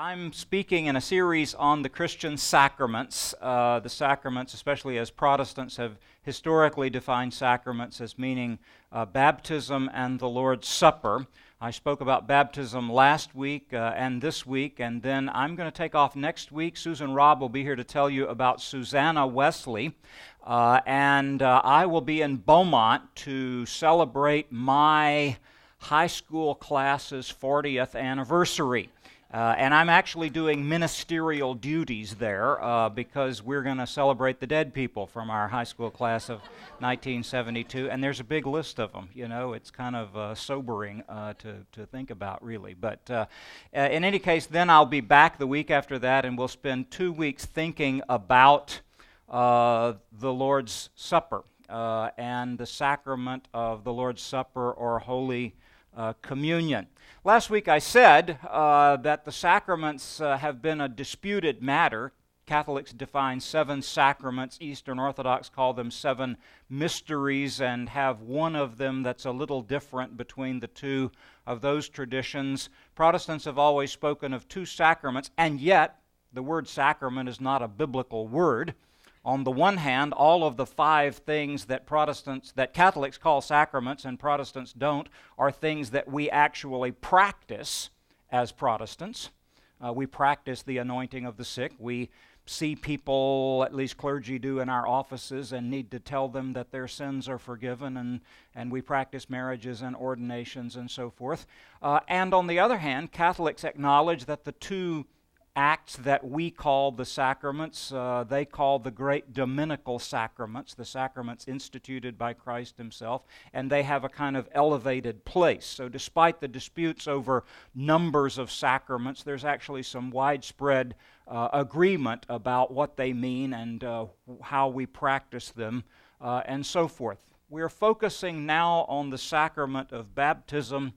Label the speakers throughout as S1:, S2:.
S1: I'm speaking in a series on the Christian sacraments. Uh, the sacraments, especially as Protestants have historically defined sacraments as meaning uh, baptism and the Lord's Supper. I spoke about baptism last week uh, and this week, and then I'm going to take off next week. Susan Robb will be here to tell you about Susanna Wesley, uh, and uh, I will be in Beaumont to celebrate my high school class's 40th anniversary. Uh, and I'm actually doing ministerial duties there uh, because we're going to celebrate the dead people from our high school class of 1972. And there's a big list of them. You know, it's kind of uh, sobering uh, to, to think about, really. But uh, uh, in any case, then I'll be back the week after that, and we'll spend two weeks thinking about the Lord's Supper and the sacrament of the Lord's Supper or Holy Communion. Last week I said uh, that the sacraments uh, have been a disputed matter. Catholics define seven sacraments. Eastern Orthodox call them seven mysteries and have one of them that's a little different between the two of those traditions. Protestants have always spoken of two sacraments, and yet the word sacrament is not a biblical word on the one hand, all of the five things that Protestants, that Catholics call sacraments and Protestants don't, are things that we actually practice as Protestants. Uh, we practice the anointing of the sick. We see people, at least clergy do in our offices, and need to tell them that their sins are forgiven, and, and we practice marriages and ordinations and so forth. Uh, and on the other hand, Catholics acknowledge that the two acts that we call the sacraments, uh, they call the great dominical sacraments, the sacraments instituted by Christ Himself, and they have a kind of elevated place. So, despite the disputes over numbers of sacraments, there's actually some widespread uh, agreement about what they mean and uh, how we practice them, uh, and so forth. We're focusing now on the sacrament of baptism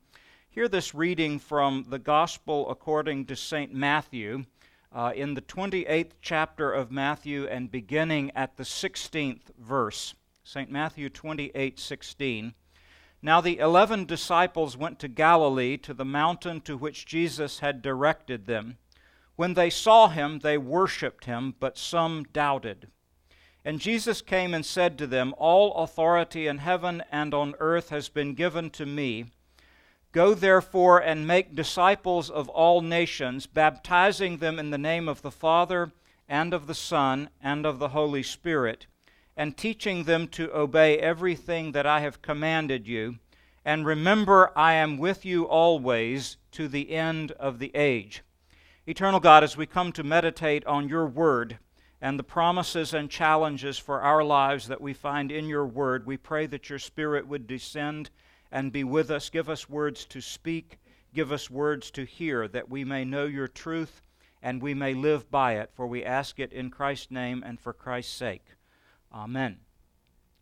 S1: Hear this reading from the Gospel according to St. Matthew uh, in the 28th chapter of Matthew and beginning at the 16th verse. St. Matthew 28 16. Now the eleven disciples went to Galilee to the mountain to which Jesus had directed them. When they saw him, they worshipped him, but some doubted. And Jesus came and said to them, All authority in heaven and on earth has been given to me. Go therefore and make disciples of all nations, baptizing them in the name of the Father, and of the Son, and of the Holy Spirit, and teaching them to obey everything that I have commanded you. And remember, I am with you always to the end of the age. Eternal God, as we come to meditate on your word and the promises and challenges for our lives that we find in your word, we pray that your Spirit would descend and be with us. Give us words to speak, give us words to hear, that we may know your truth and we may live by it. For we ask it in Christ's name and for Christ's sake. Amen.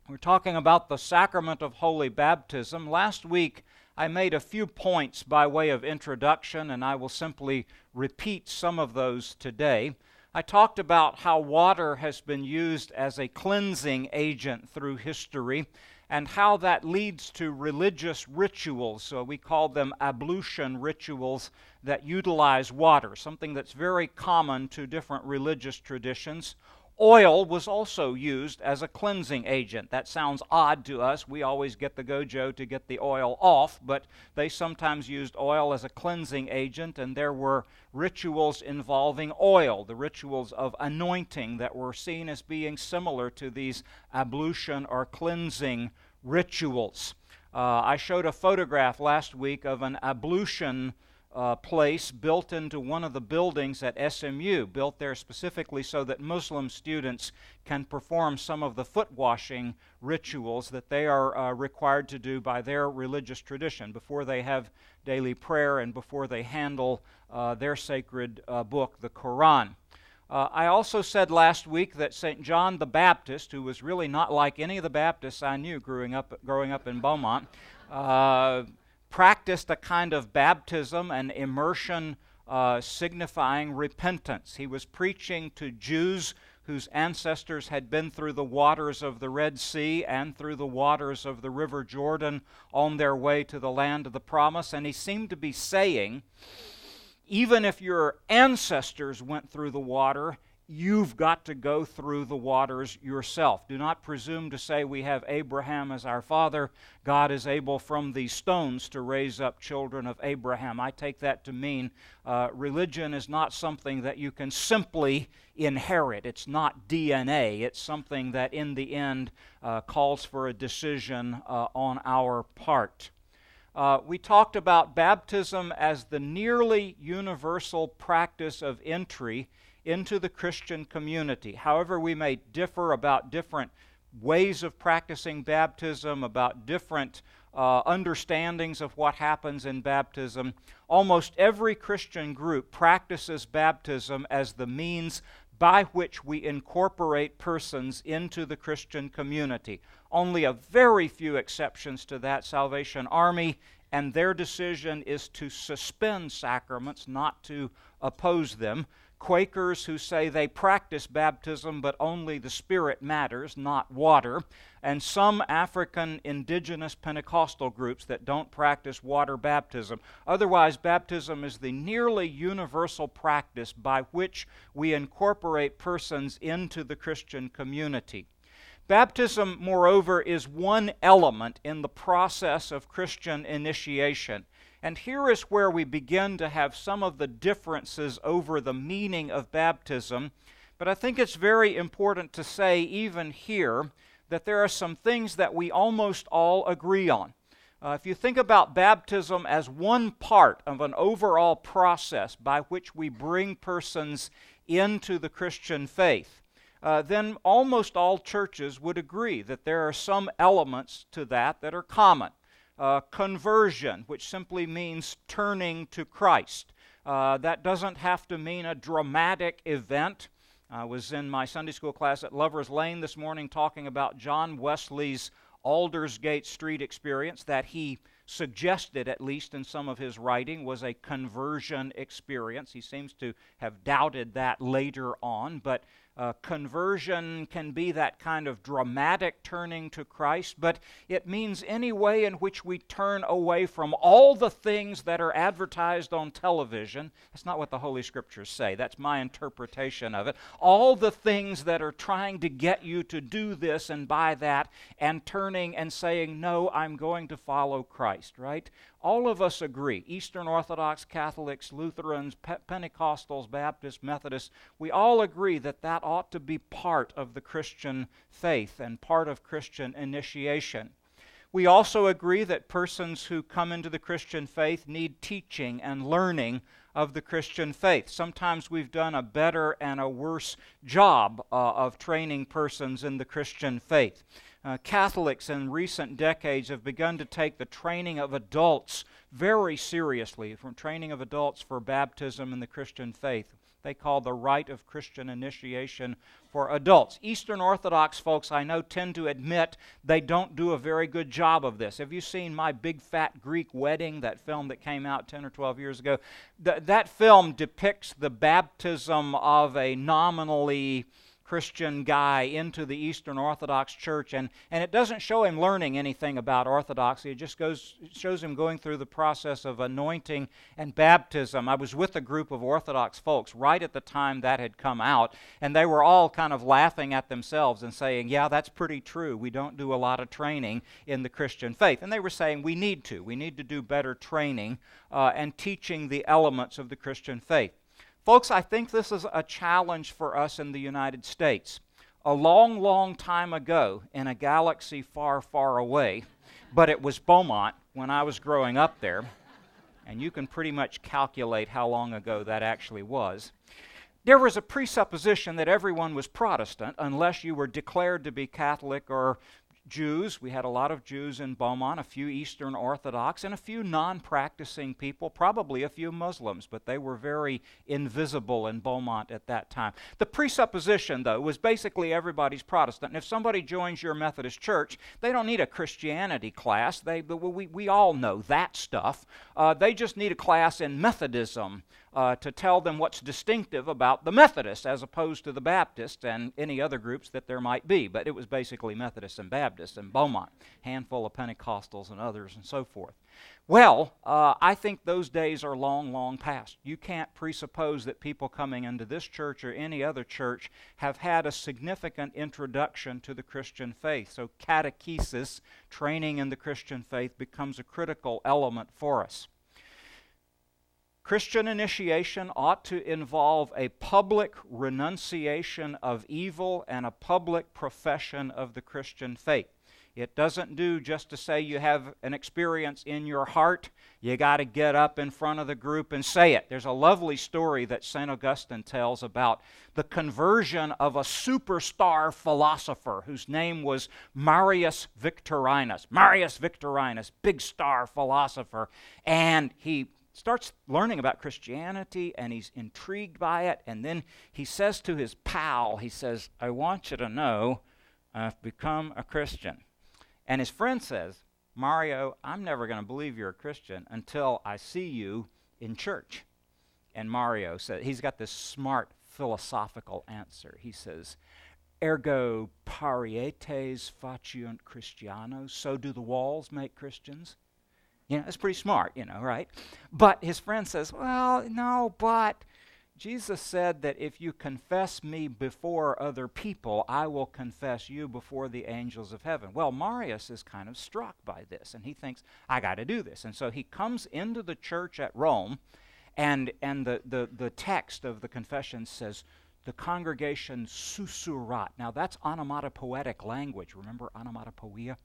S1: We're talking about the sacrament of holy baptism. Last week, I made a few points by way of introduction, and I will simply repeat some of those today. I talked about how water has been used as a cleansing agent through history, and how that leads to religious rituals. So we call them ablution rituals that utilize water, something that's very common to different religious traditions. Oil was also used as a cleansing agent. That sounds odd to us. We always get the gojo to get the oil off, but they sometimes used oil as a cleansing agent, and there were rituals involving oil, the rituals of anointing that were seen as being similar to these ablution or cleansing rituals. Uh, I showed a photograph last week of an ablution uh, place built into one of the buildings at SMU, built there specifically so that Muslim students can perform some of the foot washing rituals that they are uh, required to do by their religious tradition before they have daily prayer and before they handle uh, their sacred uh, book, the Quran. Uh, I also said last week that St. John the Baptist, who was really not like any of the Baptists I knew growing up, growing up in Beaumont, uh, practiced a kind of baptism and immersion uh, signifying repentance. He was preaching to Jews whose ancestors had been through the waters of the Red Sea and through the waters of the River Jordan on their way to the land of the promise, and he seemed to be saying, even if your ancestors went through the water, you've got to go through the waters yourself. Do not presume to say we have Abraham as our father. God is able from these stones to raise up children of Abraham. I take that to mean uh, religion is not something that you can simply inherit. It's not DNA. It's something that in the end uh, calls for a decision uh, on our part. Uh, we talked about baptism as the nearly universal practice of entry into the Christian community. However, we may differ about different ways of practicing baptism, about different uh, understandings of what happens in baptism. Almost every Christian group practices baptism as the means by which we incorporate persons into the Christian community. Only a very few exceptions to that. Salvation Army and their decision is to suspend sacraments, not to oppose them. Quakers who say they practice baptism but only the Spirit matters, not water, and some African indigenous Pentecostal groups that don't practice water baptism. Otherwise, baptism is the nearly universal practice by which we incorporate persons into the Christian community. Baptism, moreover, is one element in the process of Christian initiation. And here is where we begin to have some of the differences over the meaning of baptism. But I think it's very important to say, even here, that there are some things that we almost all agree on. Uh, if you think about baptism as one part of an overall process by which we bring persons into the Christian faith, uh, then almost all churches would agree that there are some elements to that that are common uh, conversion, which simply means turning to Christ. Uh, that doesn't have to mean a dramatic event. I was in my Sunday school class at Lover's Lane this morning talking about John Wesley's Aldersgate Street experience that he suggested, at least in some of his writing, was a conversion experience. He seems to have doubted that later on, but uh, conversion can be that kind of dramatic turning to Christ, but it means any way in which we turn away from all the things that are advertised on television. That's not what the Holy Scriptures say, that's my interpretation of it. All the things that are trying to get you to do this and buy that, and turning and saying, No, I'm going to follow Christ, right? All of us agree Eastern Orthodox, Catholics, Lutherans, Pe- Pentecostals, Baptists, Methodists we all agree that that ought to be part of the Christian faith and part of Christian initiation. We also agree that persons who come into the Christian faith need teaching and learning of the Christian faith. Sometimes we've done a better and a worse job uh, of training persons in the Christian faith uh, Catholics in recent decades have begun to take the training of adults very seriously, from training of adults for baptism in the Christian faith. They call the rite of Christian initiation for adults. Eastern Orthodox folks, I know, tend to admit they don't do a very good job of this. Have you seen My Big Fat Greek Wedding, that film that came out 10 or 12 years ago? Th- that film depicts the baptism of a nominally Christian guy into the Eastern Orthodox Church, and, and it doesn't show him learning anything about Orthodoxy. It just goes shows him going through the process of anointing and baptism. I was with a group of Orthodox folks right at the time that had come out, and they were all kind of laughing at themselves and saying, "Yeah, that's pretty true. We don't do a lot of training in the Christian faith." And they were saying, "We need to. We need to do better training uh, and teaching the elements of the Christian faith." Folks, I think this is a challenge for us in the United States. A long, long time ago, in a galaxy far, far away, but it was Beaumont when I was growing up there, and you can pretty much calculate how long ago that actually was. There was a presupposition that everyone was Protestant unless you were declared to be Catholic or Jews. We had a lot of Jews in Beaumont, a few Eastern Orthodox, and a few non practicing people, probably a few Muslims, but they were very invisible in Beaumont at that time. The presupposition, though, was basically everybody's Protestant. And if somebody joins your Methodist church, they don't need a Christianity class. They, we, we all know that stuff. Uh, they just need a class in Methodism uh, to tell them what's distinctive about the Methodists as opposed to the Baptists and any other groups that there might be. But it was basically Methodists and Baptists and Beaumont, handful of Pentecostals and others and so forth. Well, uh, I think those days are long, long past. You can't presuppose that people coming into this church or any other church have had a significant introduction to the Christian faith. So, catechesis, training in the Christian faith, becomes a critical element for us. Christian initiation ought to involve a public renunciation of evil and a public profession of the Christian faith. It doesn't do just to say you have an experience in your heart. You got to get up in front of the group and say it. There's a lovely story that St. Augustine tells about the conversion of a superstar philosopher whose name was Marius Victorinus. Marius Victorinus, big star philosopher. And he starts learning about Christianity and he's intrigued by it. And then he says to his pal, he says, I want you to know I've become a Christian. And his friend says, Mario, I'm never going to believe you're a Christian until I see you in church. And Mario said, he's got this smart philosophical answer. He says, Ergo parietes faciunt Christianos, so do the walls make Christians. You know, it's pretty smart, you know, right? But his friend says, well, no, but Jesus said that if you confess me before other people, I will confess you before the angels of heaven. Well, Marius is kind of struck by this, and he thinks, I got to do this. And so he comes into the church at Rome, and, and the, the, the text of the confession says, the congregation susurrat. Now, that's onomatopoetic language. Remember onomatopoeia?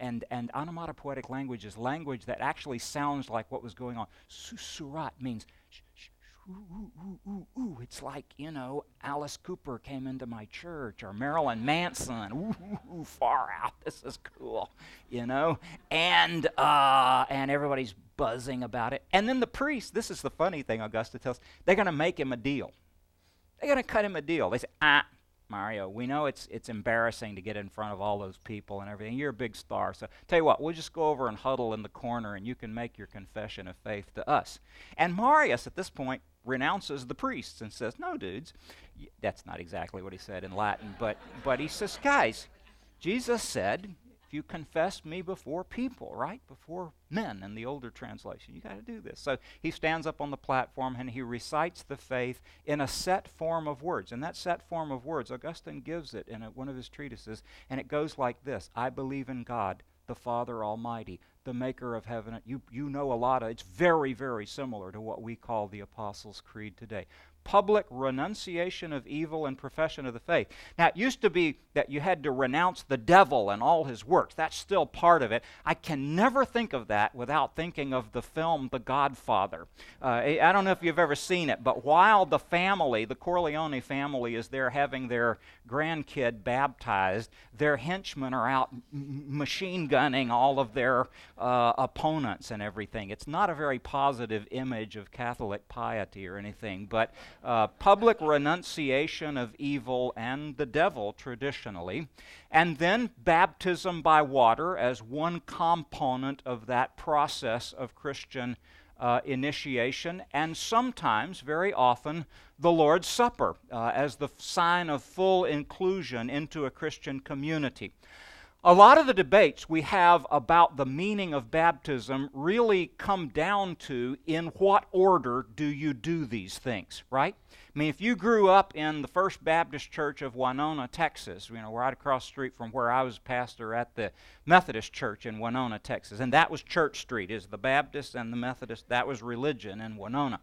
S1: And, and onomatopoetic language is language that actually sounds like what was going on. Susurrat means sh- sh- ooh, ooh, ooh. It's like, you know, Alice Cooper came into my church or Marilyn Manson. Ooh far out. This is cool, you know? And, uh, and everybody's buzzing about it. And then the priest, this is the funny thing Augustine tells, they're going to make him a deal. They're going to cut him a deal. They say, ah, Mario, we know it's it's embarrassing to get in front of all those people and everything. You're a big star. So tell you what, we'll just go over and huddle in the corner and you can make your confession of faith to us. And Marius at this point renounces the priests and says, "No, dudes." That's not exactly what he said in Latin, but but he says, "Guys, Jesus said, you confess me before people, right? Before men in the older translation. You got to do this. So he stands up on the platform and he recites the faith in a set form of words. And that set form of words, Augustine gives it in a, one of his treatises, and it goes like this I believe in God, the Father Almighty, the maker of heaven. You, you know a lot of it's very, very similar to what we call the Apostles' Creed today public renunciation of evil and profession of the faith. Now, it used to be that you had to renounce the devil and all his works. That's still part of it. I can never think of that without thinking of the film The Godfather. Uh, I don't know if you've ever seen it, but while the family, the Corleone family, is there having their grandkid baptized, their henchmen are out machine gunning all of their uh, opponents and everything. It's not a very positive image of Catholic piety or anything, but uh, public renunciation of evil and the devil traditionally, and then baptism by water as one component of that process of Christian uh, initiation, and sometimes, very often, the Lord's Supper uh, as the sign of full inclusion into a Christian community. A lot of the debates we have about the meaning of baptism really come down to in what order do you do these things, right? I mean, if you grew up in the First Baptist Church of Winona, Texas, you know, right across the street from where I was pastor at the Methodist Church in Winona, Texas, and that was Church Street, is the Baptist and the Methodist, that was religion in Winona.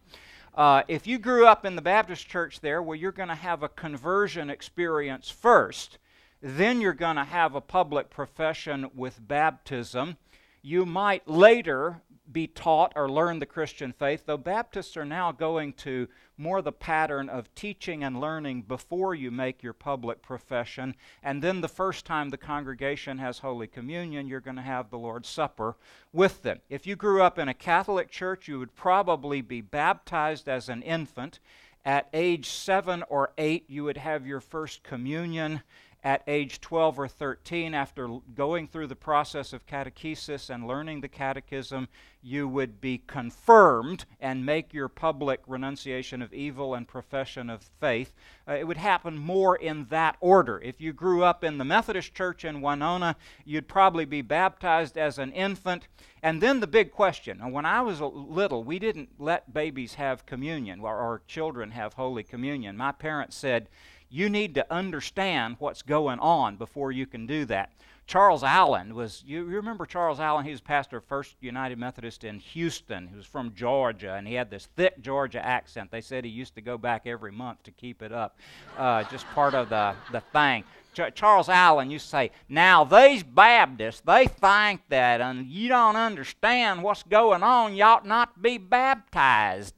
S1: Uh, if you grew up in the Baptist church there, well, you're going to have a conversion experience first then you're going to have a public profession with baptism. You might later be taught or learn the Christian faith, though Baptists are now going to more the pattern of teaching and learning before you make your public profession. And then the first time the congregation has Holy Communion, you're going to have the Lord's Supper with them. If you grew up in a Catholic church, you would probably be baptized as an infant. At age seven or eight, you would have your first communion at age 12 or 13, after going through the process of catechesis and learning the catechism, you would be confirmed and make your public renunciation of evil and profession of faith. Uh, it would happen more in that order. If you grew up in the Methodist Church in Winona, you'd probably be baptized as an infant. And then the big question when I was little, we didn't let babies have communion or, or children have Holy Communion. My parents said, you need to understand what's going on before you can do that. Charles Allen was, you, you remember Charles Allen? He was pastor of First United Methodist in Houston. He was from Georgia, and he had this thick Georgia accent. They said he used to go back every month to keep it up, uh, just part of the, the thing. Ch- Charles Allen used to say, Now, these Baptists, they think that and you don't understand what's going on, you ought not be baptized.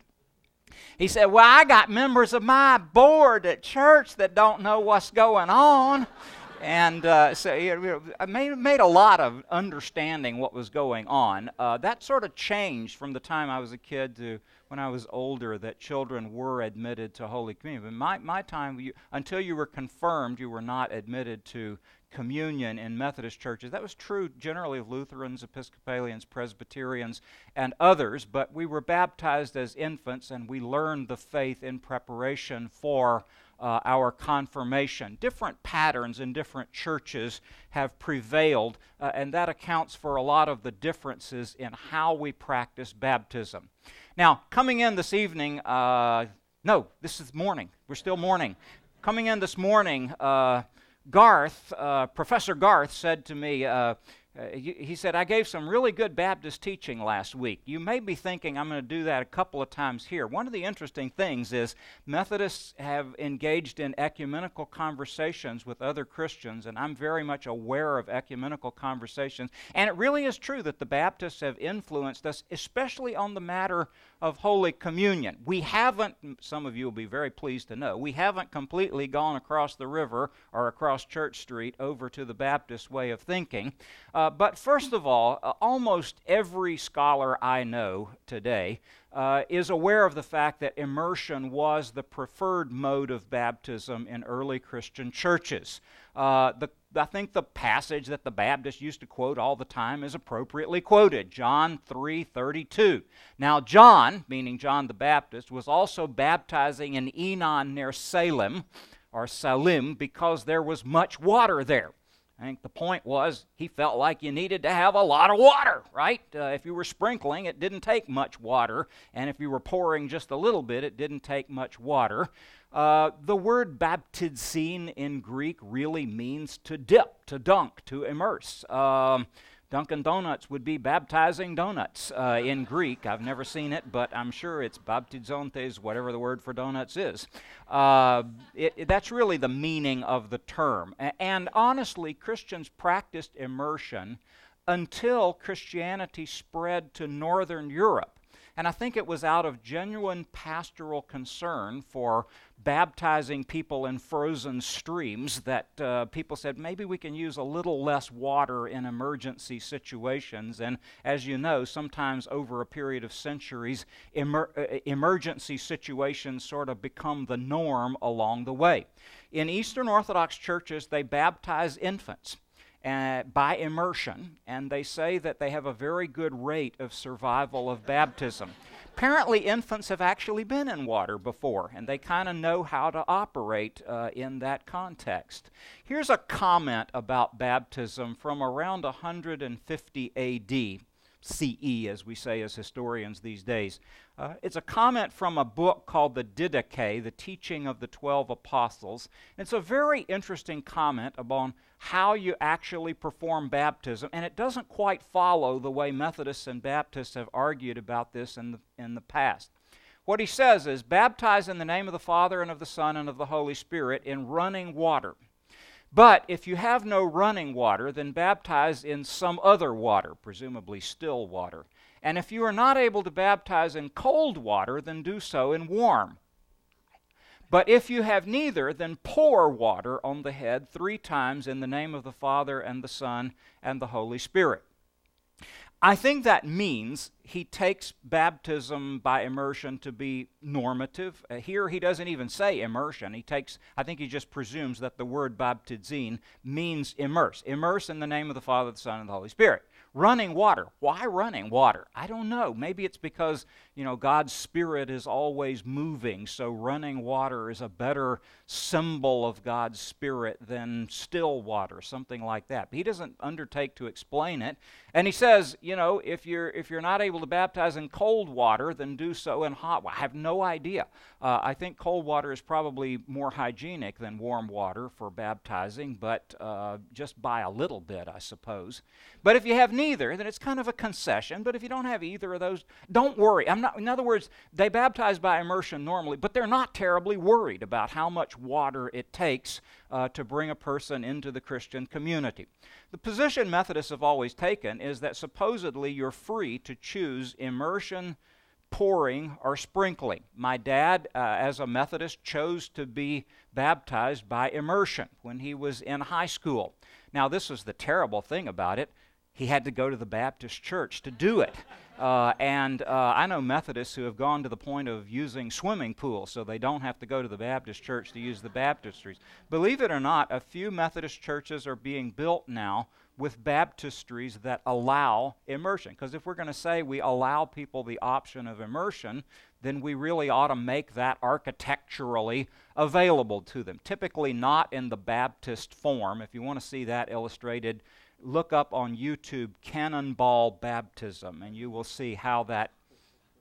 S1: He said, Well, I got members of my board at church that don't know what's going on and uh, so know, made, made a lot of understanding what was going on. Uh, that sort of changed from the time I was a kid to when I was older that children were admitted to Holy Communion. But my, my time, you, until you were confirmed, you were not admitted to communion in Methodist churches. That was true generally of Lutherans, Episcopalians, Presbyterians, and others, but we were baptized as infants and we learned the faith in preparation for uh, our confirmation. Different patterns in different churches have prevailed, uh, and that accounts for a lot of the differences in how we practice baptism. Now, coming in this evening, uh, no, this is morning. We're still morning. Coming in this morning, uh, Garth, uh, Professor Garth, said to me, uh, uh, he, said, I gave some really good Baptist teaching last week. You may be thinking I'm going to do that a couple of times here. One of the interesting things is Methodists have engaged in ecumenical conversations with other Christians, and I'm very much aware of ecumenical conversations. And it really is true that the Baptists have influenced us, especially on the matter of Holy Communion. We haven't, some of you will be very pleased to know, we haven't completely gone across the river or across Church Street over to the Baptist way of thinking. Uh, but first of all, uh, almost every scholar I know today uh, is aware of the fact that immersion was the preferred mode of baptism in early Christian churches. Uh, the I think the passage that the Baptists used to quote all the time is appropriately quoted, John 3:32. Now John, meaning John the Baptist, was also baptizing in Enon near Salem or Salim because there was much water there. I think the point was he felt like you needed to have a lot of water, right? Uh, if you were sprinkling, it didn't take much water, and if you were pouring just a little bit, it didn't take much water. Uh, the word baptizein in Greek really means to dip, to dunk, to immerse. Um, Dunkin' Donuts would be baptizing donuts uh, in Greek. I've never seen it, but I'm sure it's baptizontes, whatever the word for donuts is. Uh, it, it, that's really the meaning of the term. A- and honestly, Christians practiced immersion until Christianity spread to Northern Europe. And I think it was out of genuine pastoral concern for baptizing people in frozen streams that uh, people said maybe we can use a little less water in emergency situations. And as you know, sometimes over a period of centuries, emer- uh, emergency situations sort of become the norm along the way. In Eastern Orthodox churches, they baptize infants uh, by immersion, and they say that they have a very good rate of survival of baptism. Apparently, infants have actually been in water before, and they kind of know how to operate uh, in that context. Here's a comment about baptism from around 150 AD. CE, as we say as historians these days. Uh, it's a comment from a book called the Didache, The Teaching of the Twelve Apostles. It's a very interesting comment about how you actually perform baptism, and it doesn't quite follow the way Methodists and Baptists have argued about this in the, in the past. What he says is baptize in the name of the Father and of the Son and of the Holy Spirit in running water. But if you have no running water, then baptize in some other water, presumably still water. And if you are not able to baptize in cold water, then do so in warm. But if you have neither, then pour water on the head three times in the name of the Father and the Son and the Holy Spirit. I think that means he takes baptism by immersion to be normative. Uh, here he doesn't even say immersion. He takes, I think he just presumes that the word baptizein means immerse. Immerse in the name of the Father, the Son, and the Holy Spirit. Running water. Why running water? I don't know. Maybe it's because, you know, God's Spirit is always moving, so running water is a better symbol of God's Spirit than still water, something like that. But he doesn't undertake to explain it. And he says, you know, if you're if you're not able to baptize in cold water, then do so in hot water. I have no idea. Uh, I think cold water is probably more hygienic than warm water for baptizing, but uh, just by a little bit, I suppose. But if you have neither, then it's kind of a concession. But if you don't have either of those, don't worry. I'm not. In other words, they baptize by immersion normally, but they're not terribly worried about how much water it takes uh, to bring a person into the Christian community. The position Methodists have always taken is that supposedly you're free to choose immersion pouring or sprinkling. My dad, uh, as a Methodist, chose to be baptized by immersion when he was in high school. Now, this is the terrible thing about it. He had to go to the Baptist church to do it. Uh, and uh, I know Methodists who have gone to the point of using swimming pools so they don't have to go to the Baptist church to use the baptistries. Believe it or not, a few Methodist churches are being built now with baptistries that allow immersion. Because if we're going to say we allow people the option of immersion, then we really ought to make that architecturally available to them. Typically, not in the Baptist form. If you want to see that illustrated, look up on YouTube Cannonball Baptism, and you will see how that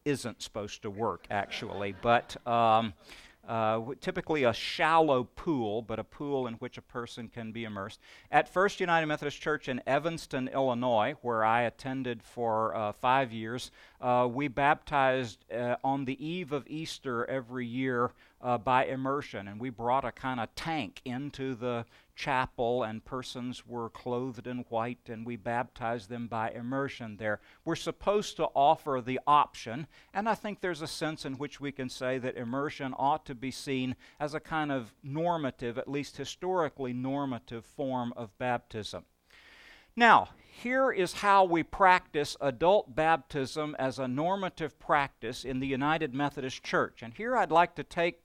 S1: isn't supposed to work, actually. But. Um, uh, typically a shallow pool, but a pool in which a person can be immersed. At First United Methodist Church in Evanston, Illinois, where I attended for uh, five years, uh, we baptized uh, on the eve of Easter every year uh, by immersion, and we brought a kind of tank into the chapel, and persons were clothed in white, and we baptized them by immersion there. We're supposed to offer the option, and I think there's a sense in which we can say that immersion ought to be seen as a kind of normative, at least historically normative, form of baptism. Now, here is how we practice adult baptism as a normative practice in the United Methodist Church. And here I'd like to take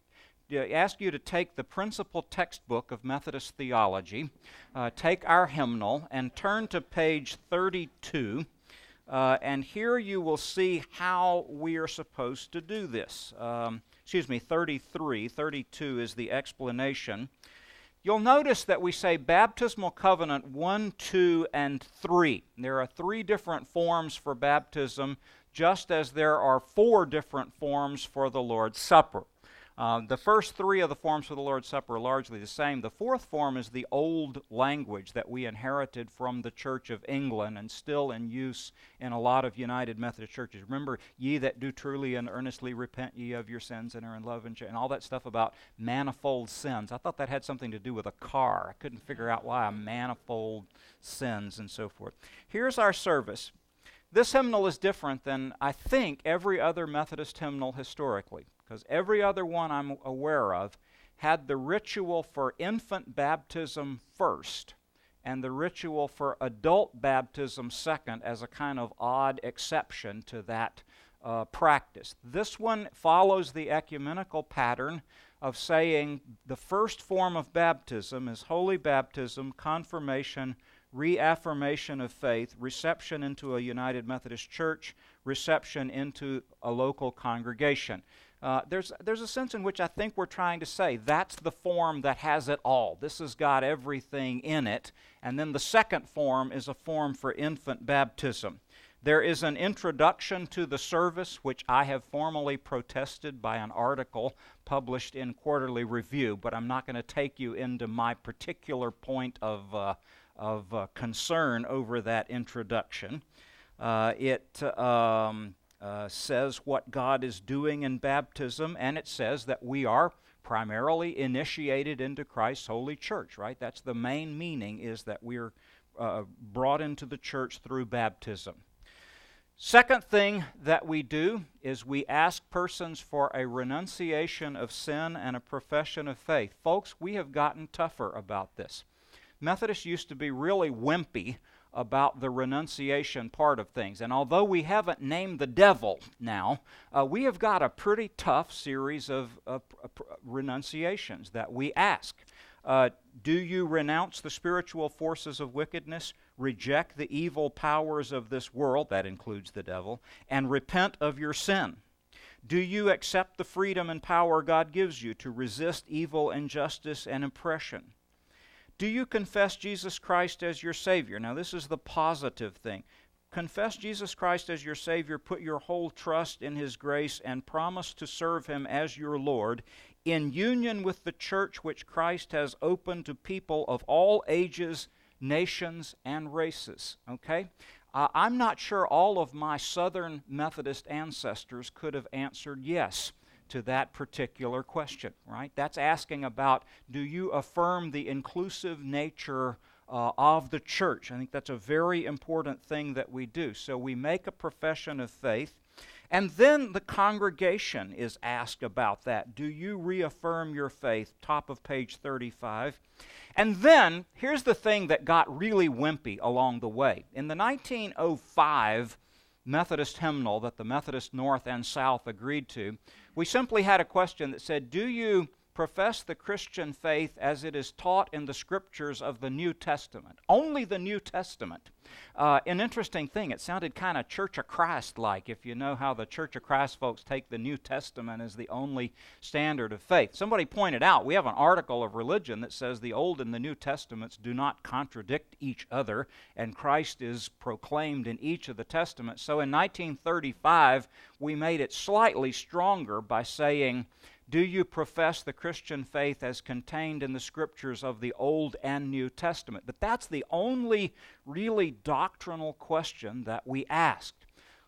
S1: ask you to take the principal textbook of Methodist theology, uh, take our hymnal, and turn to page 32. Uh, and here you will see how we are supposed to do this. Um, excuse me, 33. 32 is the explanation. You'll notice that we say baptismal covenant 1, 2, and 3. There are three different forms for baptism, just as there are four different forms for the Lord's Supper. Uh, the first three of the forms for the Lord's Supper are largely the same. The fourth form is the old language that we inherited from the Church of England and still in use in a lot of United Methodist churches. Remember, ye that do truly and earnestly repent ye of your sins and are in love and, ch- and all that stuff about manifold sins. I thought that had something to do with a car. I couldn't figure out why a manifold sins and so forth. Here's our service. This hymnal is different than, I think, every other Methodist hymnal historically because every other one I'm aware of had the ritual for infant baptism first and the ritual for adult baptism second as a kind of odd exception to that uh, practice. This one follows the ecumenical pattern of saying the first form of baptism is holy baptism, confirmation, reaffirmation of faith, reception into a United Methodist Church, reception into a local congregation. Uh, there's, there's a sense in which I think we're trying to say that's the form that has it all. This has got everything in it. And then the second form is a form for infant baptism. There is an introduction to the service, which I have formally protested by an article published in Quarterly Review, but I'm not going to take you into my particular point of, uh, of uh, concern over that introduction. Uh, it. Um, uh, says what God is doing in baptism, and it says that we are primarily initiated into Christ's holy church, right? That's the main meaning, is that we're uh, brought into the church through baptism. Second thing that we do is we ask persons for a renunciation of sin and a profession of faith. Folks, we have gotten tougher about this. Methodists used to be really wimpy about the renunciation part of things. And although we haven't named the devil now, uh, we have got a pretty tough series of, of, of renunciations that we ask. Uh, do you renounce the spiritual forces of wickedness, reject the evil powers of this world, that includes the devil, and repent of your sin? Do you accept the freedom and power God gives you to resist evil, injustice, and oppression? Do you confess Jesus Christ as your Savior? Now, this is the positive thing. Confess Jesus Christ as your Savior, put your whole trust in His grace, and promise to serve Him as your Lord in union with the church which Christ has opened to people of all ages, nations, and races. Okay? Uh, I'm not sure all of my Southern Methodist ancestors could have answered yes to that particular question, right? That's asking about do you affirm the inclusive nature uh, of the church? I think that's a very important thing that we do. So we make a profession of faith. And then the congregation is asked about that. Do you reaffirm your faith? Top of page 35. And then, here's the thing that got really wimpy along the way. In the 1905 Methodist hymnal that the Methodist North and South agreed to, we simply had a question that said, Do you profess the Christian faith as it is taught in the scriptures of the New Testament. Only the New Testament. Uh, an interesting thing, it sounded kind of Church of Christ like, if you know how the Church of Christ folks take the New Testament as the only standard of faith. Somebody pointed out we have an article of religion that says the Old and the New Testaments do not contradict each other, and Christ is proclaimed in each of the Testaments. So in 1935, we made it slightly stronger by saying, do you profess the Christian faith as contained in the scriptures of the Old and New Testament? But that's the only really doctrinal question that we asked.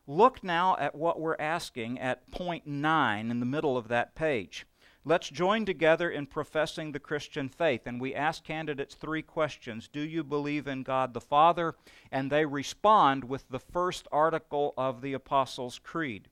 S1: Look now at what we're asking at point 9 in the middle of that page. Let's join together in professing the Christian faith. And we ask candidates three questions Do you believe in God the Father? And they respond with the first article of the Apostles' Creed.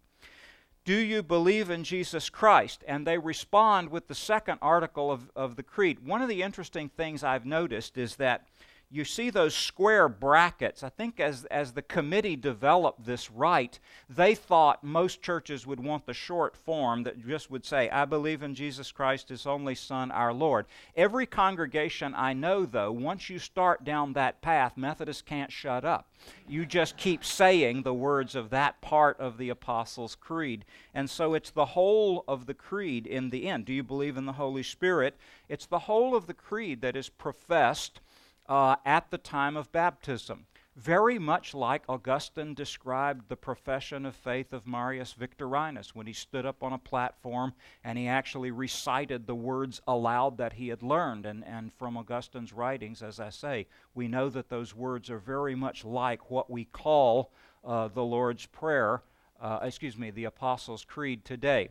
S1: Do you believe in Jesus Christ? And they respond with the second article of, of the Creed. One of the interesting things I've noticed is that you see those square brackets. I think as, as the committee developed this rite, they thought most churches would want the short form that just would say, I believe in Jesus Christ, his only Son, our Lord. Every congregation I know, though, once you start down that path, Methodists can't shut up. You just keep saying the words of that part of the Apostles' Creed. And so it's the whole of the creed in the end. Do you believe in the Holy Spirit? It's the whole of the creed that is professed uh, at the time of baptism. Very much like Augustine described the profession of faith of Marius Victorinus when he stood up on a platform and he actually recited the words aloud that he had learned. And, and from Augustine's writings, as I say, we know that those words are very much like what we call uh, the Lord's Prayer, uh, excuse me, the Apostles' Creed today.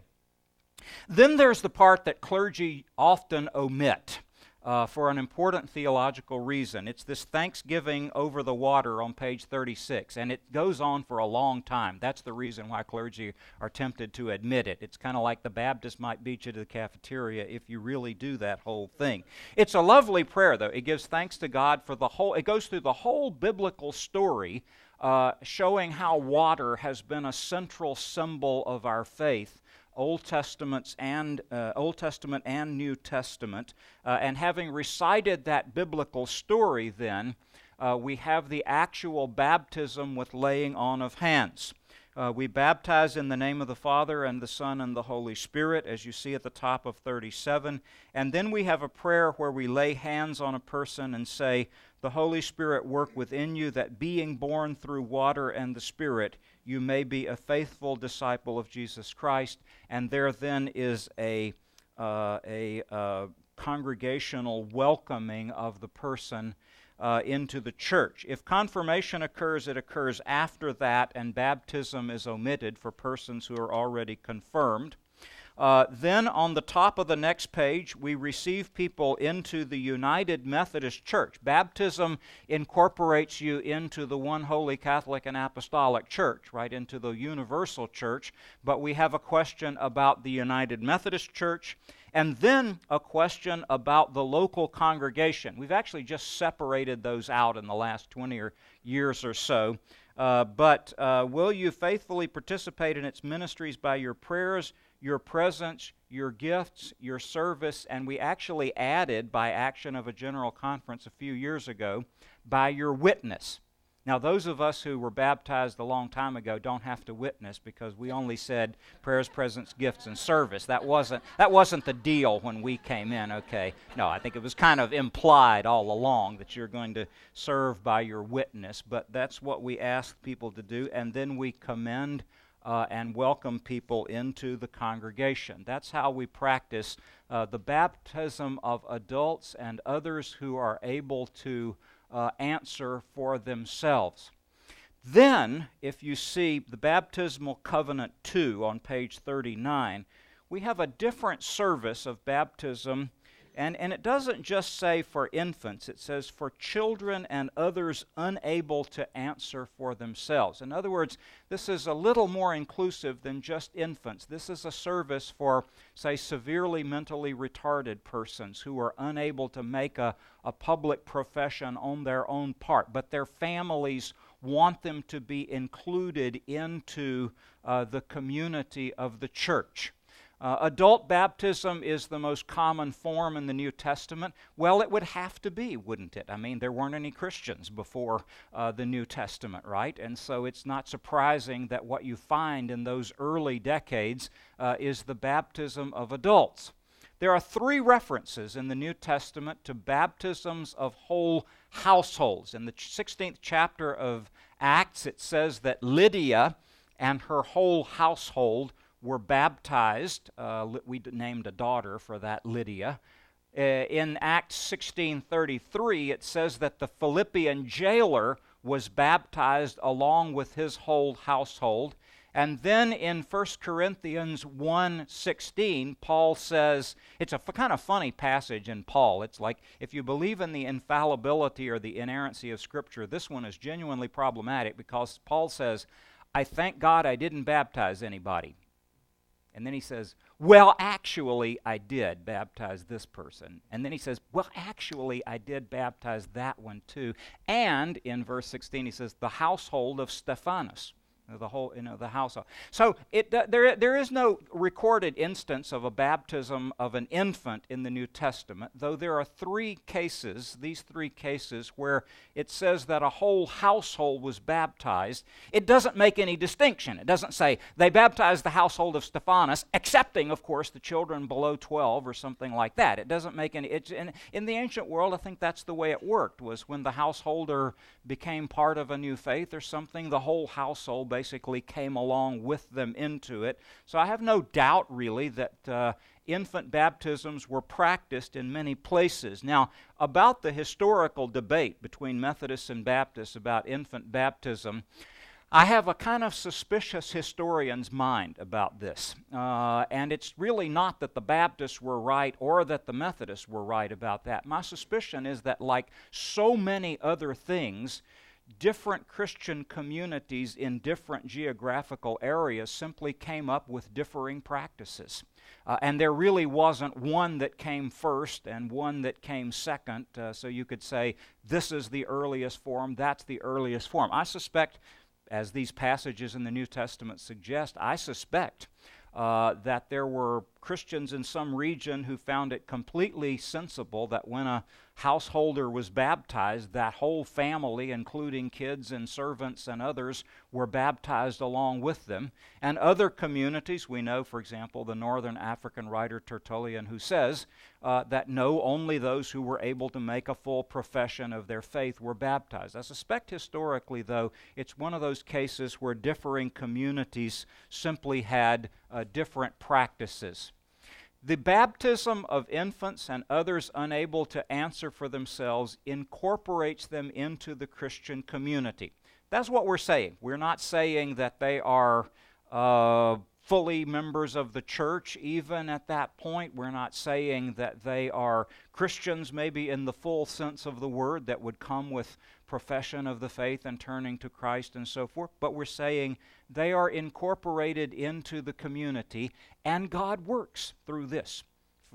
S1: Then there's the part that clergy often omit uh, for an important theological reason. It's this thanksgiving over the water on page 36, and it goes on for a long time. That's the reason why clergy are tempted to admit it. It's kind of like the Baptist might beat you to the cafeteria if you really do that whole thing. It's a lovely prayer, though. It gives thanks to God for the whole, it goes through the whole biblical story. Uh, showing how water has been a central symbol of our faith Old Testaments and uh, Old Testament and New Testament. Uh, and having recited that biblical story, then uh, we have the actual baptism with laying on of hands. Uh, we baptize in the name of the Father and the Son and the Holy Spirit, as you see at the top of 37. And then we have a prayer where we lay hands on a person and say, The Holy Spirit work within you, that being born through water and the Spirit, you may be a faithful disciple of Jesus Christ. And there then is a, uh, a uh, congregational welcoming of the person uh, into the church. If confirmation occurs, it occurs after that, and baptism is omitted for persons who are already confirmed. Uh, then on the top of the next page, we receive people into the United Methodist Church. Baptism incorporates you into the one holy Catholic and Apostolic Church, right into the universal church. But we have a question about the United Methodist Church and then a question about the local congregation. We've actually just separated those out in the last 20 or years or so. Uh, but uh, will you faithfully participate in its ministries by your prayers, your presence, your gifts, your service, and we actually added, by action of a general conference a few years ago, by your witness. Now, those of us who were baptized a long time ago don't have to witness because we only said prayers, presence, gifts, and service. That wasn't, that wasn't the deal when we came in, okay? No, I think it was kind of implied all along that you're going to serve by your witness, but that's what we ask people to do, and then we commend uh, and welcome people into the congregation. That's how we practice uh, the baptism of adults and others who are able to uh, answer for themselves. Then, if you see the Baptismal Covenant 2 on page 39, we have a different service of baptism and, and it doesn't just say for infants, it says for children and others unable to answer for themselves. In other words, this is a little more inclusive than just infants. This is a service for, say, severely mentally retarded persons who are unable to make a, a public profession on their own part, but their families want them to be included into uh, the community of the church. Uh, adult baptism is the most common form in the New Testament. Well, it would have to be, wouldn't it? I mean, there weren't any Christians before uh, the New Testament, right? And so it's not surprising that what you find in those early decades uh, is the baptism of adults. There are three references in the New Testament to baptisms of whole households. In the 16th chapter of Acts, it says that Lydia and her whole household were baptized. Uh, we named a daughter for that, Lydia. Uh, in Acts 16:33, it says that the Philippian jailer was baptized along with his whole household. And then in 1 Corinthians 1:16, Paul says, it's a f- kind of funny passage in Paul. It's like if you believe in the infallibility or the inerrancy of scripture, this one is genuinely problematic because Paul says, "I thank God I didn't baptize anybody." And then he says, Well, actually, I did baptize this person. And then he says, Well, actually, I did baptize that one too. And in verse 16, he says, The household of Stephanas the whole, you know, the household. So it, there, there is no recorded instance of a baptism of an infant in the New Testament, though there are three cases, these three cases, where it says that a whole household was baptized. It doesn't make any distinction. It doesn't say they baptized the household of Stephanas, excepting, of course, the children below 12 or something like that. It doesn't make any. It's, in, in the ancient world, I think that's the way it worked. Was when the householder became part of a new faith or something, the whole household basically came along with them into it. So I have no doubt, really, that uh, infant baptisms were practiced in many places. Now, about the historical debate between Methodists and Baptists about infant baptism, I have a kind of suspicious historian's mind about this. Uh, and it's really not that the Baptists were right or that the Methodists were right about that. My suspicion is that, like so many other things, different Christian communities in different geographical areas simply came up with differing practices. Uh, and there really wasn't one that came first and one that came second, uh, so you could say this is the earliest form, that's the earliest form. I suspect, as these passages in the New Testament suggest, I suspect uh, that there were Christians in some region who found it completely sensible that when a householder was baptized, that whole family, including kids and servants and others, were baptized along with them. And other communities, we know, for example, the northern African writer Tertullian, who says uh, that no, only those who were able to make a full profession of their faith were baptized. I suspect historically, though, it's one of those cases where differing communities simply had uh, different practices. The baptism of infants and others unable to answer for themselves incorporates them into the Christian community. That's what we're saying. We're not saying that they are uh, fully members of the church, even at that point. We're not saying that they are Christians, maybe in the full sense of the word, that would come with profession of the faith and turning to Christ and so forth, but we're saying they are incorporated into the community, and God works through this.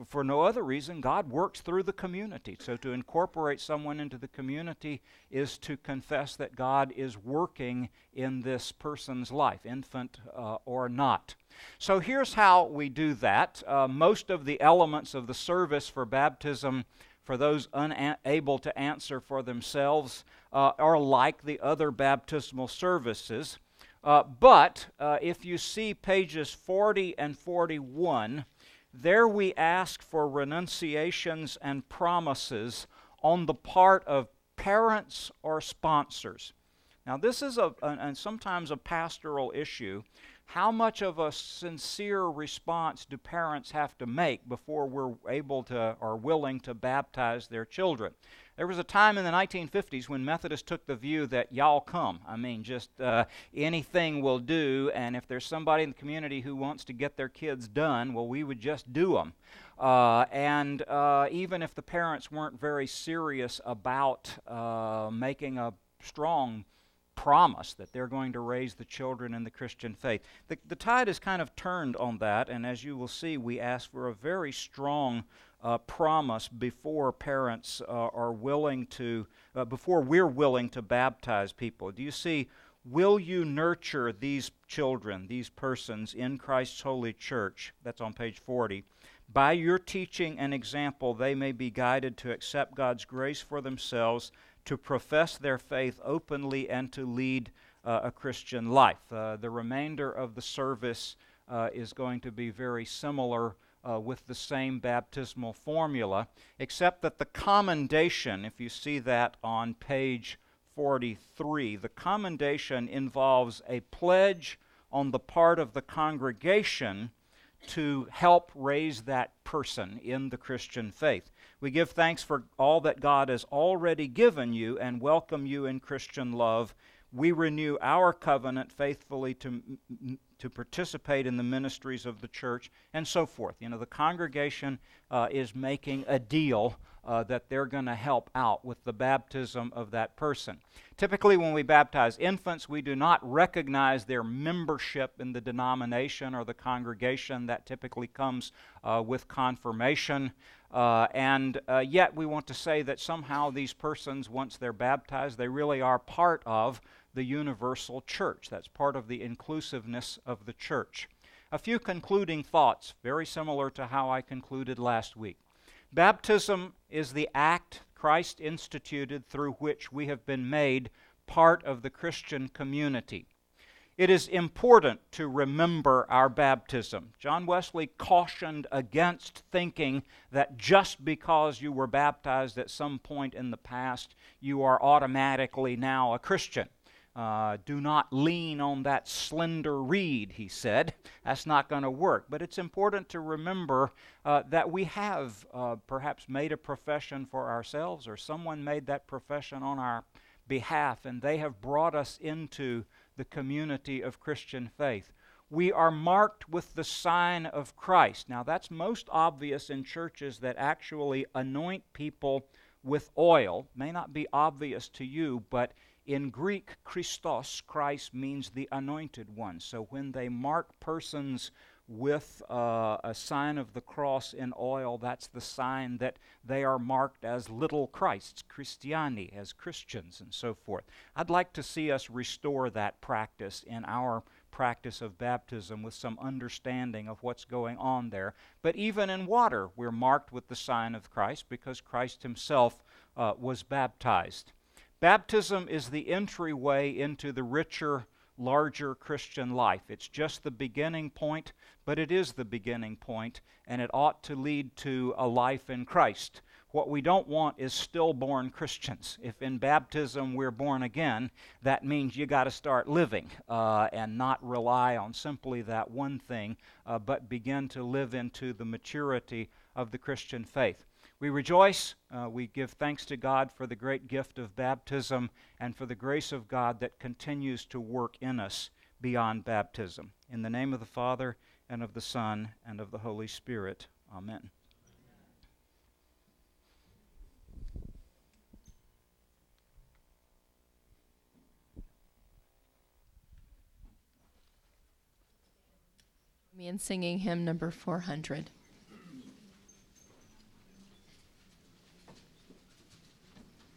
S1: for no other reason, God works through the community. So to incorporate someone into the community is to confess that God is working in this person's life, infant uh, or not. So here's how we do that. Uh, most of the elements of the service for baptism for those unable to answer for themselves uh, are like the other baptismal services. Uh, but uh, if you see pages 40 and 41, there we ask for renunciations and promises on the part of parents or sponsors. Now, this is a, and sometimes a pastoral issue. How much of a sincere response do parents have to make before we're able to or willing to baptize their children? There was a time in the 1950s when Methodists took the view that y'all come. I mean, just uh, anything will do, and if there's somebody in the community who wants to get their kids done, well, we would just do them. Uh, and uh, even if the parents weren't very serious about uh, making a strong promise that they're going to raise the children in the Christian faith. The, the tide has kind of turned on that, and as you will see, we ask for a very strong uh, promise before parents uh, are willing to, uh, before we're willing to baptize people. Do you see? Will you nurture these children, these persons in Christ's holy church? That's on page 40. By your teaching and example, they may be guided to accept God's grace for themselves to profess their faith openly and to lead uh, a Christian life. Uh, the remainder of the service uh, is going to be very similar uh, with the same baptismal formula, except that the commendation, if you see that on page 43, the commendation involves a pledge on the part of the congregation to help raise that person in the Christian faith. We give thanks for all that God has already given you and welcome you in Christian love. We renew our covenant faithfully to, to participate in the ministries of the church and so forth. You know, the congregation uh, is making a deal uh, that they're going to help out with the baptism of that person. Typically, when we baptize infants, we do not recognize their membership in the denomination or the congregation. That typically comes uh, with confirmation. Uh, and uh, yet, we want to say that somehow these persons, once they're baptized, they really are part of the universal church. That's part of the inclusiveness of the church. A few concluding thoughts, very similar to how I concluded last week. Baptism is the act Christ instituted through which we have been made part of the Christian community. It is important to remember our baptism. John Wesley cautioned against thinking that just because you were baptized at some point in the past, you are automatically now a Christian. Uh, do not lean on that slender reed, he said. That's not going to work. But it's important to remember uh, that we have uh, perhaps made a profession for ourselves, or someone made that profession on our behalf, and they have brought us into the community of Christian faith. We are marked with the sign of Christ. Now, that's most obvious in churches that actually anoint people with oil. May not be obvious to you, but in Greek, Christos, Christ, means the anointed one. So when they mark persons with uh, a sign of the cross in oil, that's the sign that they are marked as little Christs, Christiani, as Christians, and so forth. I'd like to see us restore that practice in our practice of baptism with some understanding of what's going on there. But even in water, we're marked with the sign of Christ because Christ himself uh, was baptized. Baptism is the entryway into the richer larger Christian life. It's just the beginning point, but it is the beginning point, and it ought to lead to a life in Christ. What we don't want is stillborn Christians. If in baptism we're born again, that means you got to start living uh, and not rely on simply that one thing, uh, but begin to live into the maturity of the Christian faith. We rejoice. Uh, we give thanks to God for the great gift of baptism and for the grace of God that continues to work in us beyond baptism. In the name of the Father, and of the Son, and of the Holy Spirit. Amen.
S2: Me in singing hymn number 400.